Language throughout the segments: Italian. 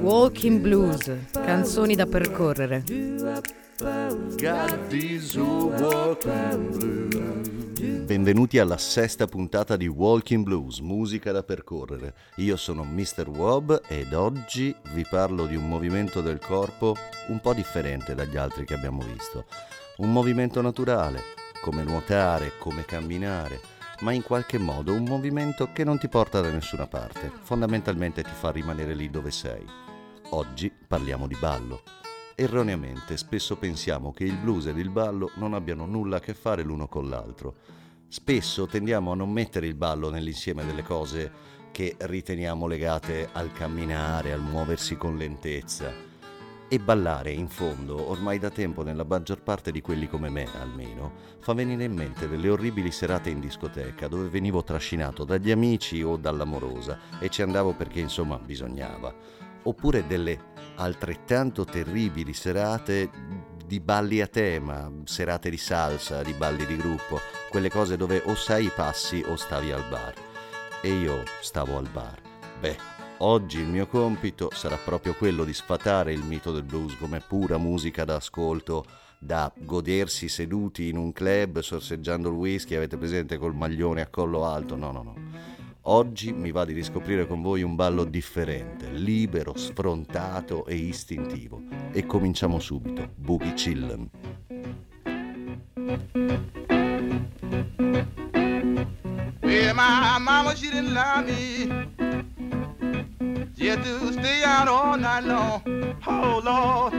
Walking blues. Canzoni da percorrere. Benvenuti alla sesta puntata di Walking Blues, musica da percorrere. Io sono Mr. Wob ed oggi vi parlo di un movimento del corpo un po' differente dagli altri che abbiamo visto. Un movimento naturale, come nuotare, come camminare, ma in qualche modo un movimento che non ti porta da nessuna parte, fondamentalmente ti fa rimanere lì dove sei. Oggi parliamo di ballo. Erroneamente spesso pensiamo che il blues ed il ballo non abbiano nulla a che fare l'uno con l'altro. Spesso tendiamo a non mettere il ballo nell'insieme delle cose che riteniamo legate al camminare, al muoversi con lentezza. E ballare, in fondo, ormai da tempo nella maggior parte di quelli come me almeno, fa venire in mente delle orribili serate in discoteca dove venivo trascinato dagli amici o dall'amorosa e ci andavo perché insomma bisognava. Oppure delle altrettanto terribili serate di balli a tema, serate di salsa, di balli di gruppo, quelle cose dove o sai i passi o stavi al bar. E io stavo al bar. Beh, oggi il mio compito sarà proprio quello di sfatare il mito del blues come pura musica da ascolto, da godersi seduti in un club sorseggiando il whisky, avete presente col maglione a collo alto? No, no, no. Oggi mi va di riscoprire con voi un ballo differente, libero, sfrontato e istintivo. E cominciamo subito. Boogie Chillin'. Well, my mama, she didn't love me. Had to stay out all night long. Oh, Lord.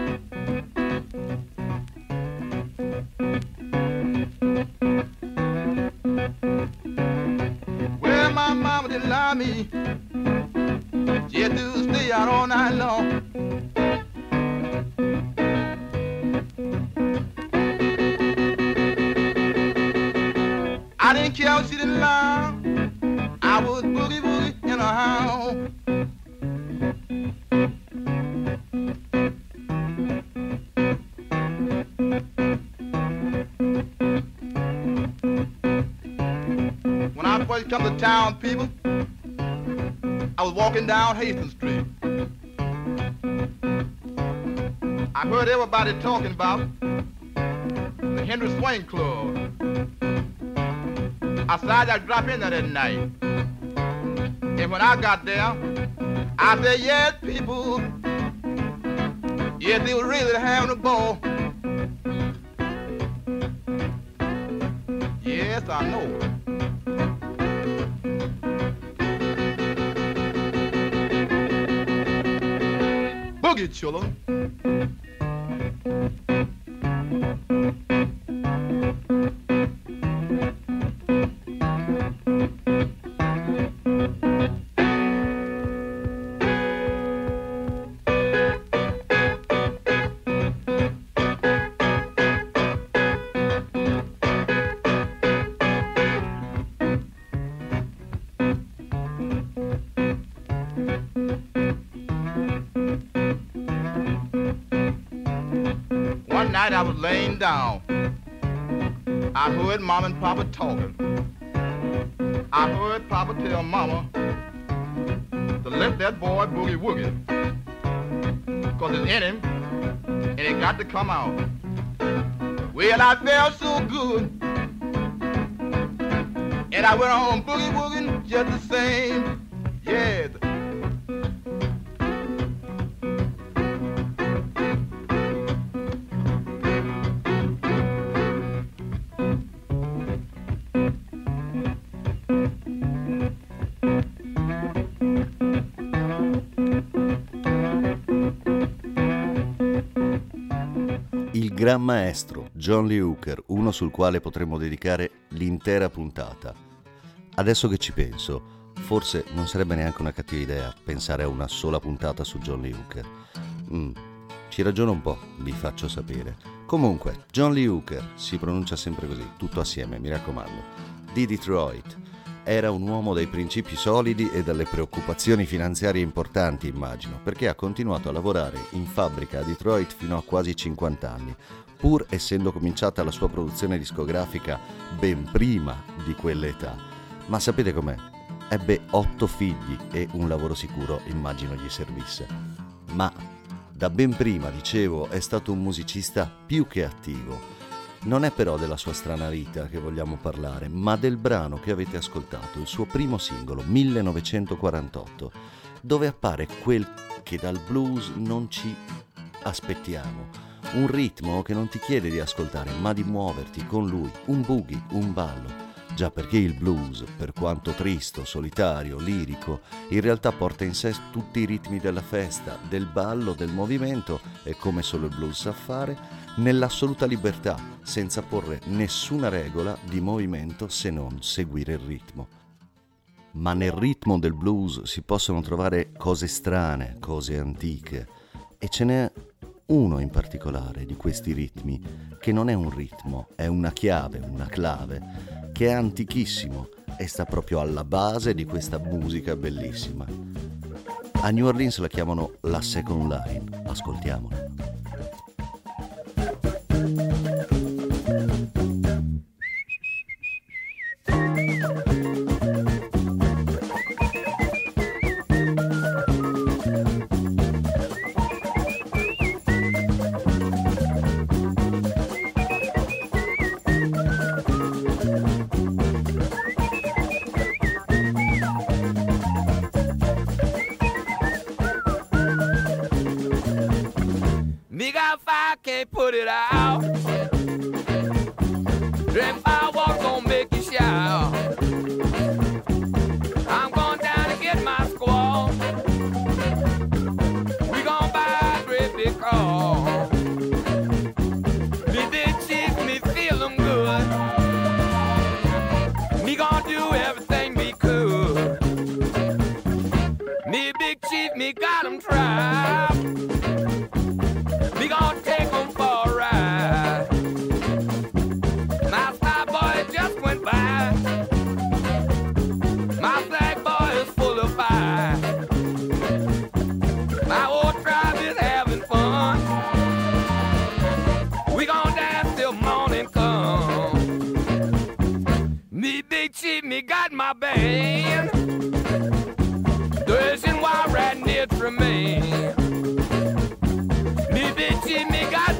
Town, people, I was walking down Hastings Street. I heard everybody talking about the Henry Swain Club. I decided I'd drop in there that night. And when I got there, I said, yes, people, yes, they were really having a ball. Yes, I know. Boogie chillin'. Heard mom and papa talking. I heard papa tell mama to let that boy boogie woogie. Cause it's in him and it got to come out. Well, I felt so good. And I went on boogie wooging just the same. Yes. Gran maestro John Lee Hooker, uno sul quale potremmo dedicare l'intera puntata. Adesso che ci penso, forse non sarebbe neanche una cattiva idea pensare a una sola puntata su John Lee Hooker. Mm, ci ragiono un po', vi faccio sapere. Comunque, John Lee Hooker si pronuncia sempre così, tutto assieme, mi raccomando. Di Detroit. Era un uomo dai principi solidi e dalle preoccupazioni finanziarie importanti, immagino, perché ha continuato a lavorare in fabbrica a Detroit fino a quasi 50 anni. pur essendo cominciata la sua produzione discografica ben prima di quell'età. Ma sapete com'è? Ebbe otto figli e un lavoro sicuro immagino gli servisse. Ma da ben prima, dicevo, è stato un musicista più che attivo. Non è però della sua strana vita che vogliamo parlare, ma del brano che avete ascoltato, il suo primo singolo, 1948, dove appare quel che dal blues non ci aspettiamo. Un ritmo che non ti chiede di ascoltare, ma di muoverti con lui, un boogie, un ballo Già perché il blues, per quanto tristo, solitario, lirico, in realtà porta in sé tutti i ritmi della festa, del ballo, del movimento e come solo il blues sa fare, nell'assoluta libertà, senza porre nessuna regola di movimento se non seguire il ritmo. Ma nel ritmo del blues si possono trovare cose strane, cose antiche, e ce n'è uno in particolare di questi ritmi, che non è un ritmo, è una chiave, una clave, che è antichissimo e sta proprio alla base di questa musica bellissima. A New Orleans la chiamano la second line, ascoltiamola. can't put it out. he got my band. Doesn't why right near to me. Me bitch, me got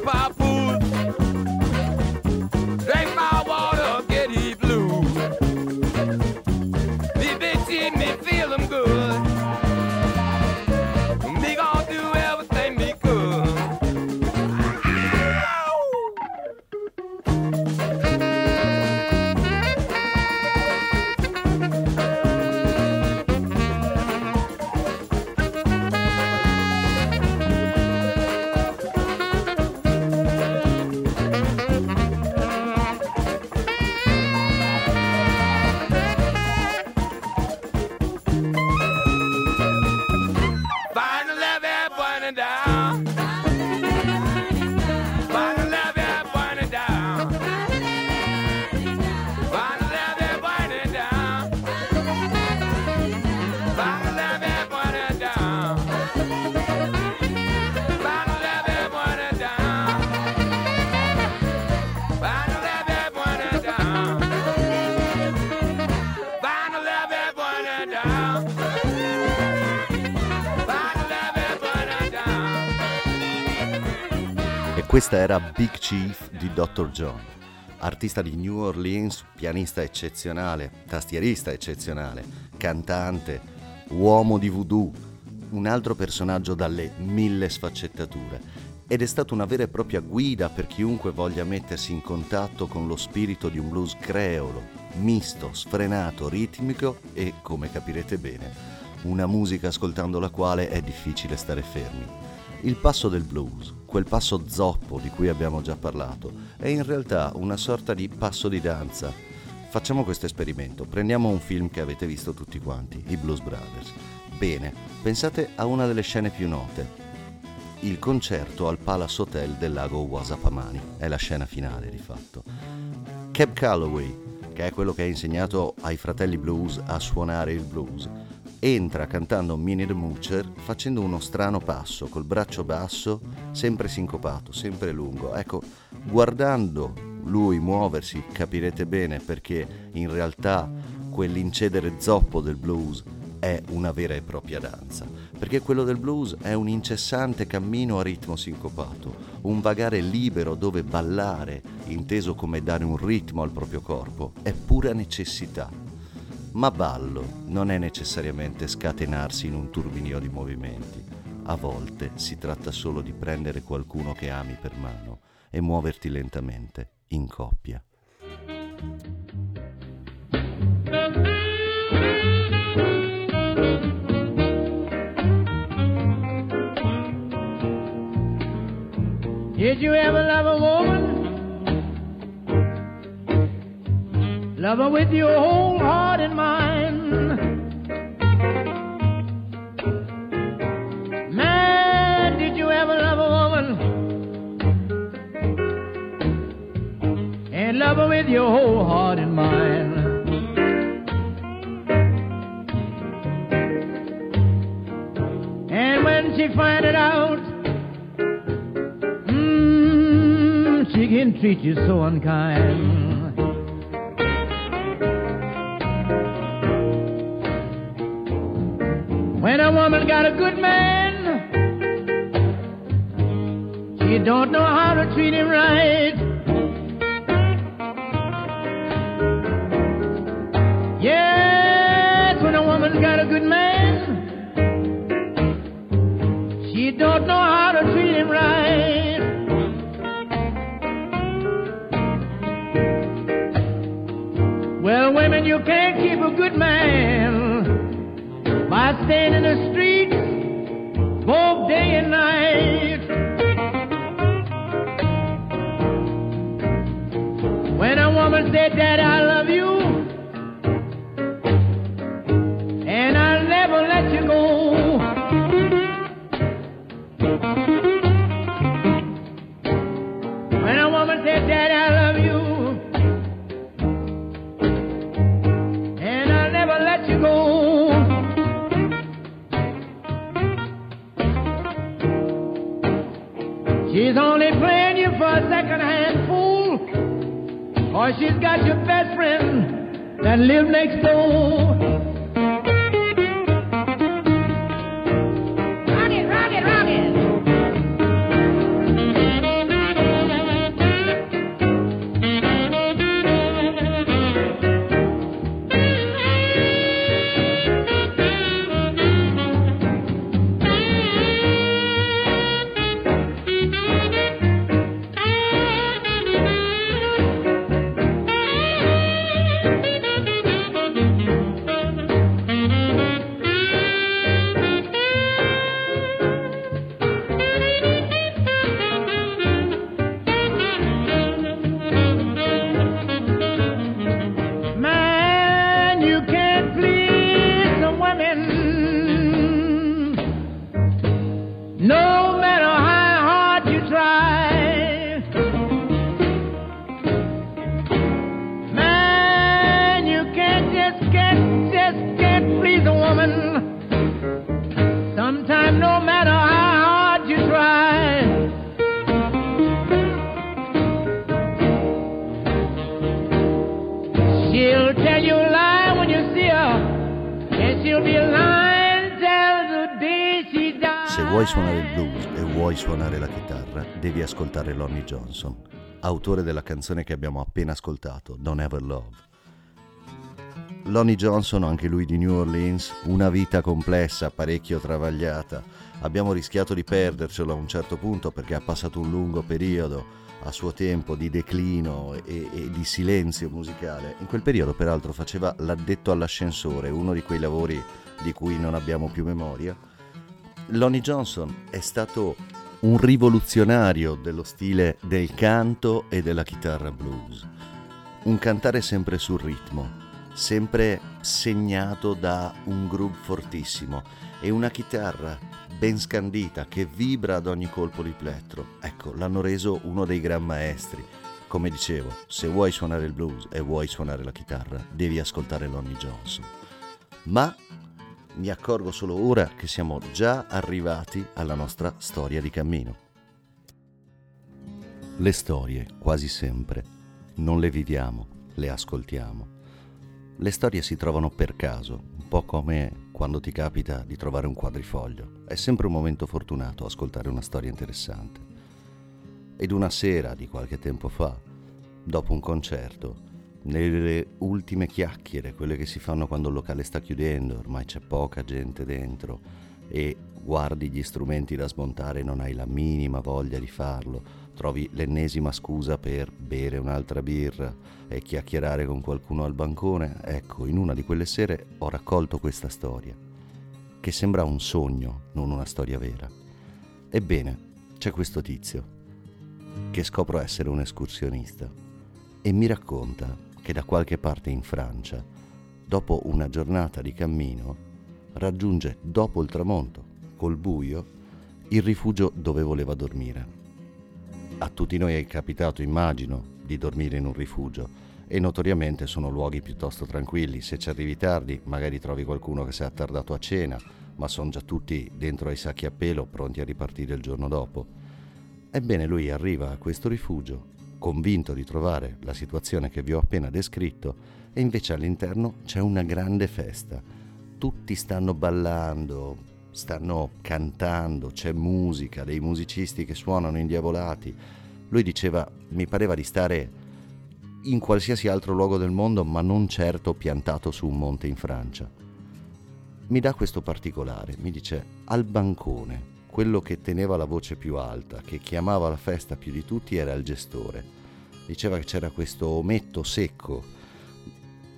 Questa era Big Chief di Dr. John, artista di New Orleans, pianista eccezionale, tastierista eccezionale, cantante, uomo di voodoo, un altro personaggio dalle mille sfaccettature ed è stato una vera e propria guida per chiunque voglia mettersi in contatto con lo spirito di un blues creolo, misto, sfrenato, ritmico e, come capirete bene, una musica ascoltando la quale è difficile stare fermi. Il passo del blues, quel passo zoppo di cui abbiamo già parlato, è in realtà una sorta di passo di danza. Facciamo questo esperimento, prendiamo un film che avete visto tutti quanti, i Blues Brothers. Bene, pensate a una delle scene più note, il concerto al Palace Hotel del lago Wasapamani, è la scena finale di fatto. Cab Calloway, che è quello che ha insegnato ai fratelli blues a suonare il blues, entra cantando Minnie the Moocher facendo uno strano passo, col braccio basso, sempre sincopato, sempre lungo. Ecco, guardando lui muoversi capirete bene perché in realtà quell'incedere zoppo del blues è una vera e propria danza, perché quello del blues è un incessante cammino a ritmo sincopato, un vagare libero dove ballare, inteso come dare un ritmo al proprio corpo, è pura necessità. Ma ballo non è necessariamente scatenarsi in un turbinio di movimenti. A volte si tratta solo di prendere qualcuno che ami per mano e muoverti lentamente, in coppia. Did you ever love a woman? Love her with your whole heart and mind. Man, did you ever love a woman? And love her with your whole heart and mind. And when she find it out, mm, she can treat you so unkind. Woman got a good man, she don't know how to treat him right. Yes, when a woman got a good man, she don't know how to treat him right. Well, women, you can't keep a good man staying in the streets both day and night. When a woman said, that I love or she's got your best friend that live next door. Vuoi suonare la chitarra, devi ascoltare Lonnie Johnson, autore della canzone che abbiamo appena ascoltato, Don't Ever Love. Lonnie Johnson, anche lui di New Orleans, una vita complessa, parecchio travagliata. Abbiamo rischiato di perdercelo a un certo punto perché ha passato un lungo periodo a suo tempo di declino e, e di silenzio musicale. In quel periodo, peraltro, faceva l'addetto all'ascensore, uno di quei lavori di cui non abbiamo più memoria. Lonnie Johnson è stato un rivoluzionario dello stile del canto e della chitarra blues. Un cantare sempre sul ritmo, sempre segnato da un groove fortissimo e una chitarra ben scandita che vibra ad ogni colpo di plettro. Ecco, l'hanno reso uno dei gran maestri. Come dicevo, se vuoi suonare il blues e vuoi suonare la chitarra, devi ascoltare Lonnie Johnson. Ma mi accorgo solo ora che siamo già arrivati alla nostra storia di cammino. Le storie, quasi sempre, non le viviamo, le ascoltiamo. Le storie si trovano per caso, un po' come quando ti capita di trovare un quadrifoglio. È sempre un momento fortunato ascoltare una storia interessante. Ed una sera di qualche tempo fa, dopo un concerto, nelle ultime chiacchiere, quelle che si fanno quando il locale sta chiudendo, ormai c'è poca gente dentro e guardi gli strumenti da smontare e non hai la minima voglia di farlo, trovi l'ennesima scusa per bere un'altra birra e chiacchierare con qualcuno al bancone, ecco, in una di quelle sere ho raccolto questa storia, che sembra un sogno, non una storia vera. Ebbene, c'è questo tizio, che scopro essere un escursionista, e mi racconta che da qualche parte in Francia, dopo una giornata di cammino, raggiunge dopo il tramonto, col buio, il rifugio dove voleva dormire. A tutti noi è capitato, immagino, di dormire in un rifugio e notoriamente sono luoghi piuttosto tranquilli. Se ci arrivi tardi, magari trovi qualcuno che si è attardato a cena, ma sono già tutti dentro ai sacchi a pelo pronti a ripartire il giorno dopo. Ebbene, lui arriva a questo rifugio convinto di trovare la situazione che vi ho appena descritto e invece all'interno c'è una grande festa. Tutti stanno ballando, stanno cantando, c'è musica, dei musicisti che suonano indiavolati. Lui diceva, mi pareva di stare in qualsiasi altro luogo del mondo, ma non certo piantato su un monte in Francia. Mi dà questo particolare, mi dice, al bancone, quello che teneva la voce più alta, che chiamava la festa più di tutti, era il gestore. Diceva che c'era questo ometto secco,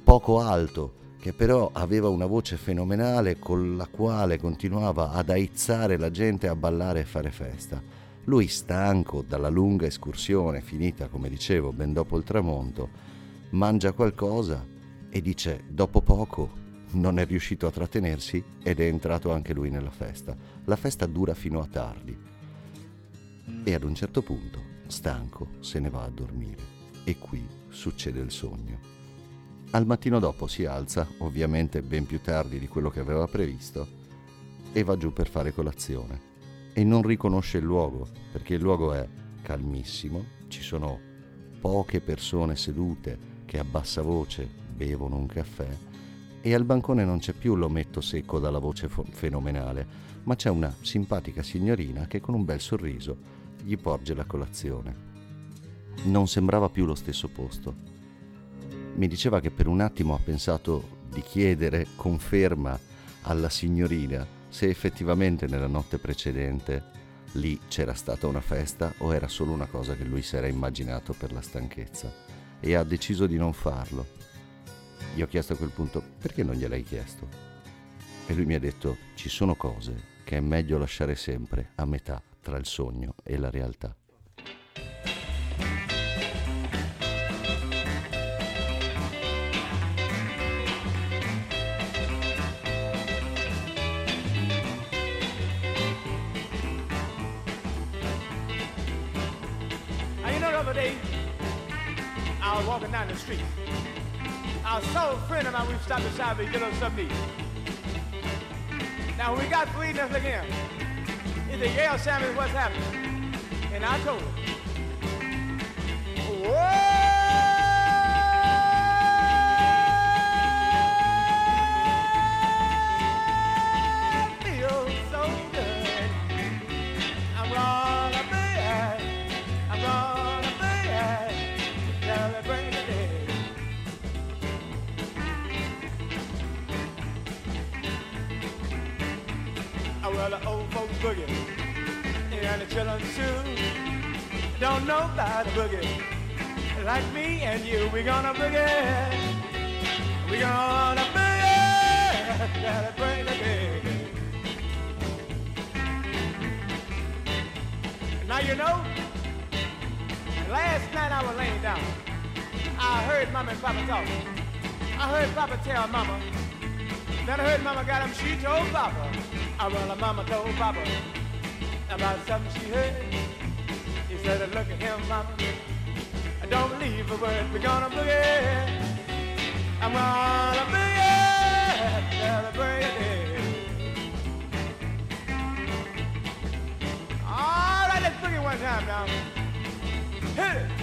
poco alto, che però aveva una voce fenomenale con la quale continuava ad aizzare la gente a ballare e fare festa. Lui, stanco dalla lunga escursione, finita, come dicevo, ben dopo il tramonto, mangia qualcosa e dice, dopo poco, non è riuscito a trattenersi ed è entrato anche lui nella festa. La festa dura fino a tardi e ad un certo punto, stanco, se ne va a dormire. E qui succede il sogno. Al mattino dopo si alza, ovviamente ben più tardi di quello che aveva previsto, e va giù per fare colazione. E non riconosce il luogo, perché il luogo è calmissimo, ci sono poche persone sedute che a bassa voce bevono un caffè e al bancone non c'è più l'ometto secco dalla voce fo- fenomenale, ma c'è una simpatica signorina che con un bel sorriso gli porge la colazione. Non sembrava più lo stesso posto. Mi diceva che per un attimo ha pensato di chiedere conferma alla signorina se effettivamente nella notte precedente lì c'era stata una festa o era solo una cosa che lui si era immaginato per la stanchezza e ha deciso di non farlo gli ho chiesto a quel punto perché non gliel'hai chiesto? E lui mi ha detto ci sono cose che è meglio lasciare sempre a metà tra il sogno e la realtà. I was walking down the street. Saw a friend of mine, we stopped beside me, get us something to eat. Now, when we got to eating us again, he said, Yale Sammy, what's happening? And I told him, Whoa! Don't know about the boogie. Like me and you, we gonna boogie. We gonna boogie. Celebrate the day. Now you know, last night I was laying down. I heard Mama and Papa talk. I heard Papa tell Mama. Then I heard Mama got him. She told Papa. I well, Mama told Papa about something she heard. She said, look at him, mama. I Don't believe a word. We're gonna boogie. I'm gonna boogie. Celebrate. All right, let's boogie one time now. Hit it.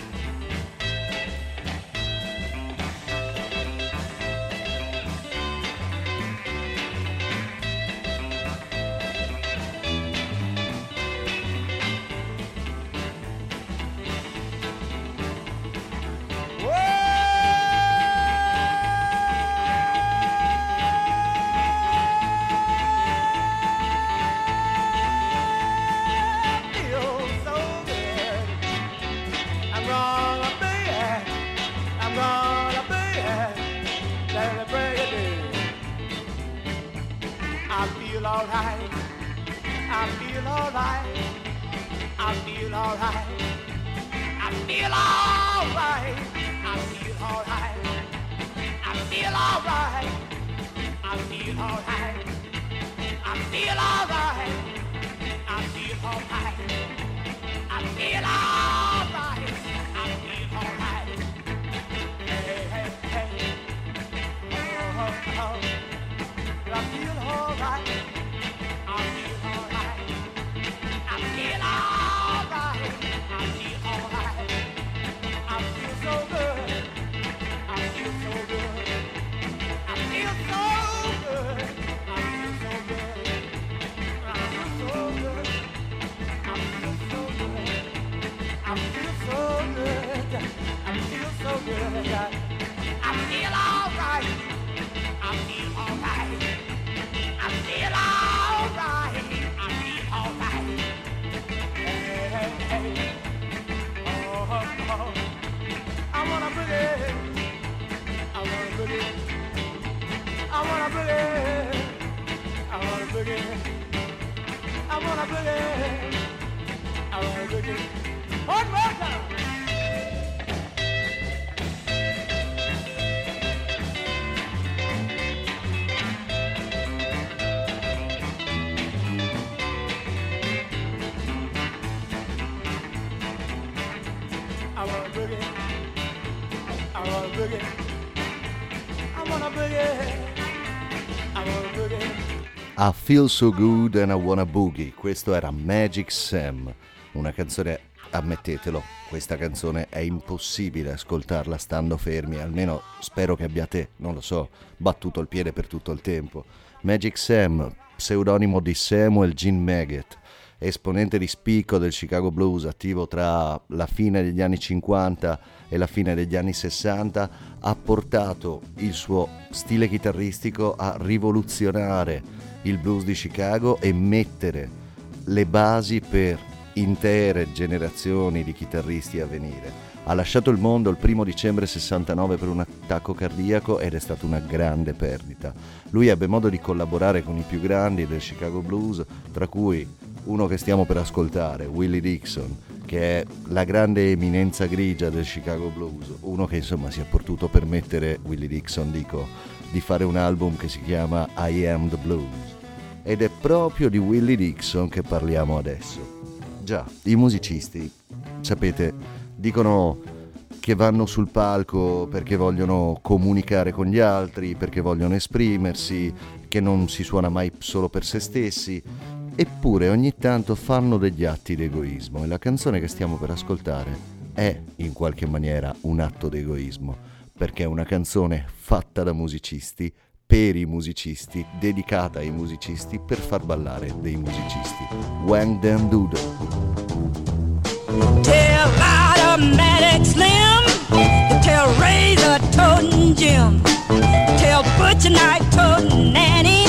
Feel alright. I feel alright. I feel alright. I feel alright. I feel alright. I feel alright. Feel so good. I feel alright. I feel alright. I Feel So Good and I Wanna Boogie, questo era Magic Sam, una canzone, ammettetelo, questa canzone è impossibile ascoltarla stando fermi, almeno spero che abbiate, non lo so, battuto il piede per tutto il tempo. Magic Sam, pseudonimo di Samuel Gene Maggot, esponente di spicco del Chicago Blues, attivo tra la fine degli anni 50 e la fine degli anni 60, ha portato il suo stile chitarristico a rivoluzionare il blues di Chicago e mettere le basi per intere generazioni di chitarristi a venire. Ha lasciato il mondo il primo dicembre 69 per un attacco cardiaco ed è stata una grande perdita. Lui ebbe modo di collaborare con i più grandi del Chicago Blues, tra cui uno che stiamo per ascoltare, Willie Dixon, che è la grande eminenza grigia del Chicago Blues, uno che insomma si è potuto permettere, Willie Dixon dico, di fare un album che si chiama I Am the Blues. Ed è proprio di Willie Dixon che parliamo adesso. Già, i musicisti, sapete, dicono che vanno sul palco perché vogliono comunicare con gli altri, perché vogliono esprimersi, che non si suona mai solo per se stessi, eppure ogni tanto fanno degli atti di egoismo e la canzone che stiamo per ascoltare è in qualche maniera un atto di egoismo, perché è una canzone fatta da musicisti per i musicisti, dedicata ai musicisti per far ballare dei musicisti. Wang Dan Doodle. Tell automatic slim, tell razor toting Jim, tell butcher knife toting Nanny,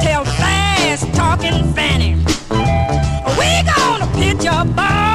tell fast talking Fanny. We gonna pitch a ball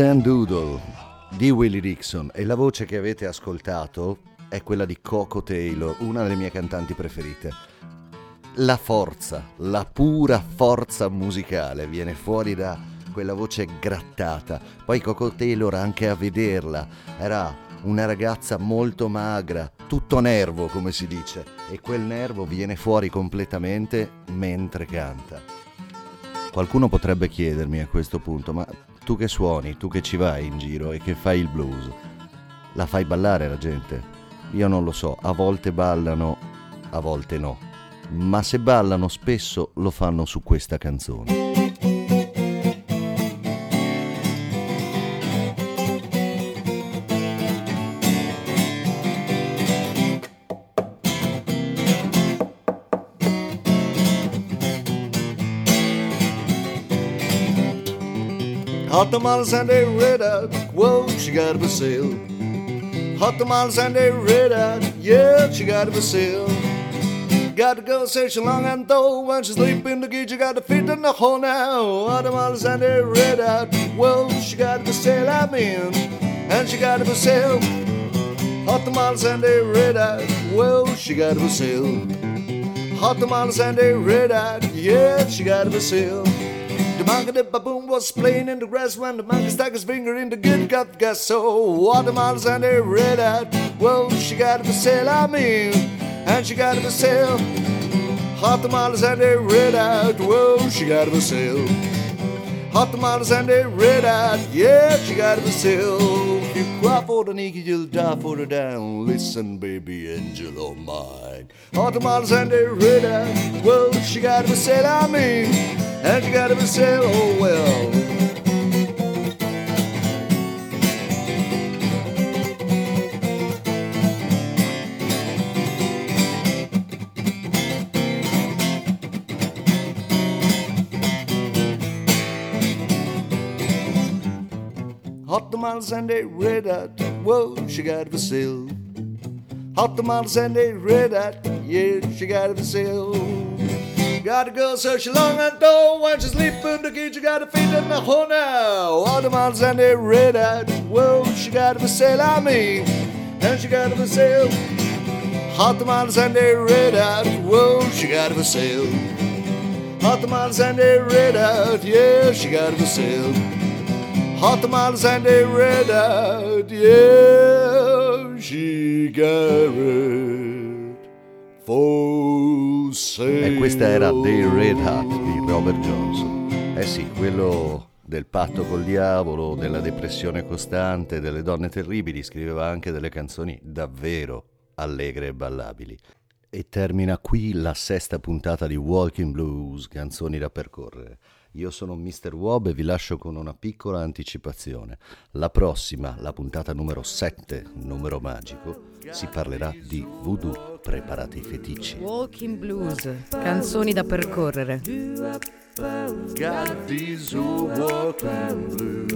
Dan Doodle di Willie Dixon e la voce che avete ascoltato è quella di Coco Taylor, una delle mie cantanti preferite. La forza, la pura forza musicale viene fuori da quella voce grattata. Poi Coco Taylor anche a vederla era una ragazza molto magra, tutto nervo come si dice, e quel nervo viene fuori completamente mentre canta. Qualcuno potrebbe chiedermi a questo punto, ma tu che suoni, tu che ci vai in giro e che fai il blues, la fai ballare la gente? Io non lo so, a volte ballano, a volte no, ma se ballano spesso lo fanno su questa canzone. Hot tamales and a red out, whoa, she got a Brazil. Hot tamales and a red out, yeah, she got a Brazil. Got to go say she long and though when she sleep in the gate, you got to fit in the hole now. Hot tamales and a red out, whoa, she got a Brazil, I mean, and she got a Brazil. Hot tamales and a red out, whoa, she got a Brazil. Hot tamales and a red out, yeah, she got a Brazil. The monkey the baboon was playing in the grass when the monkey stuck his finger in the good got gas. So watermelons and they red out. Well, she got a sale, I mean, and she got a sale. Hot tamales and they red out. Well, she got a sale. Hot tamales and they red out. Yeah, she got a sale. If you cry for the nigga, you'll die for the down. Listen, baby, angel of mine. Hot tamales and they red out. Well, she got a sale, I mean, and she got a sale. Oh well. Hot tamales and they red hot. Whoa, she got a sale. Hot tamales and they red hot. Yeah, she got a sale. Got a girl so she long and tall when she sleep in the kitchen. Got a feet in the hole now. Hot tamales and they red hot. Whoa, she got a sale. I mean, and she got a sale. Hot tamales and they red hot. Whoa, she got a sale. Hot tamales and they red hot. Yeah, she got a sale. Hot tamales and they red out, yeah, she it for. E questa era The Red Hat di Robert Johnson. Eh sì, quello del patto col diavolo, della depressione costante, delle donne terribili, scriveva anche delle canzoni davvero allegre e ballabili. E termina qui la sesta puntata di Walking Blues, canzoni da percorrere. Io sono Mr. Wob e vi lascio con una piccola anticipazione. La prossima, la puntata numero 7, numero magico, si parlerà di voodoo. Preparate i feticci. Walking Blues, canzoni da percorrere. Got these walking blues.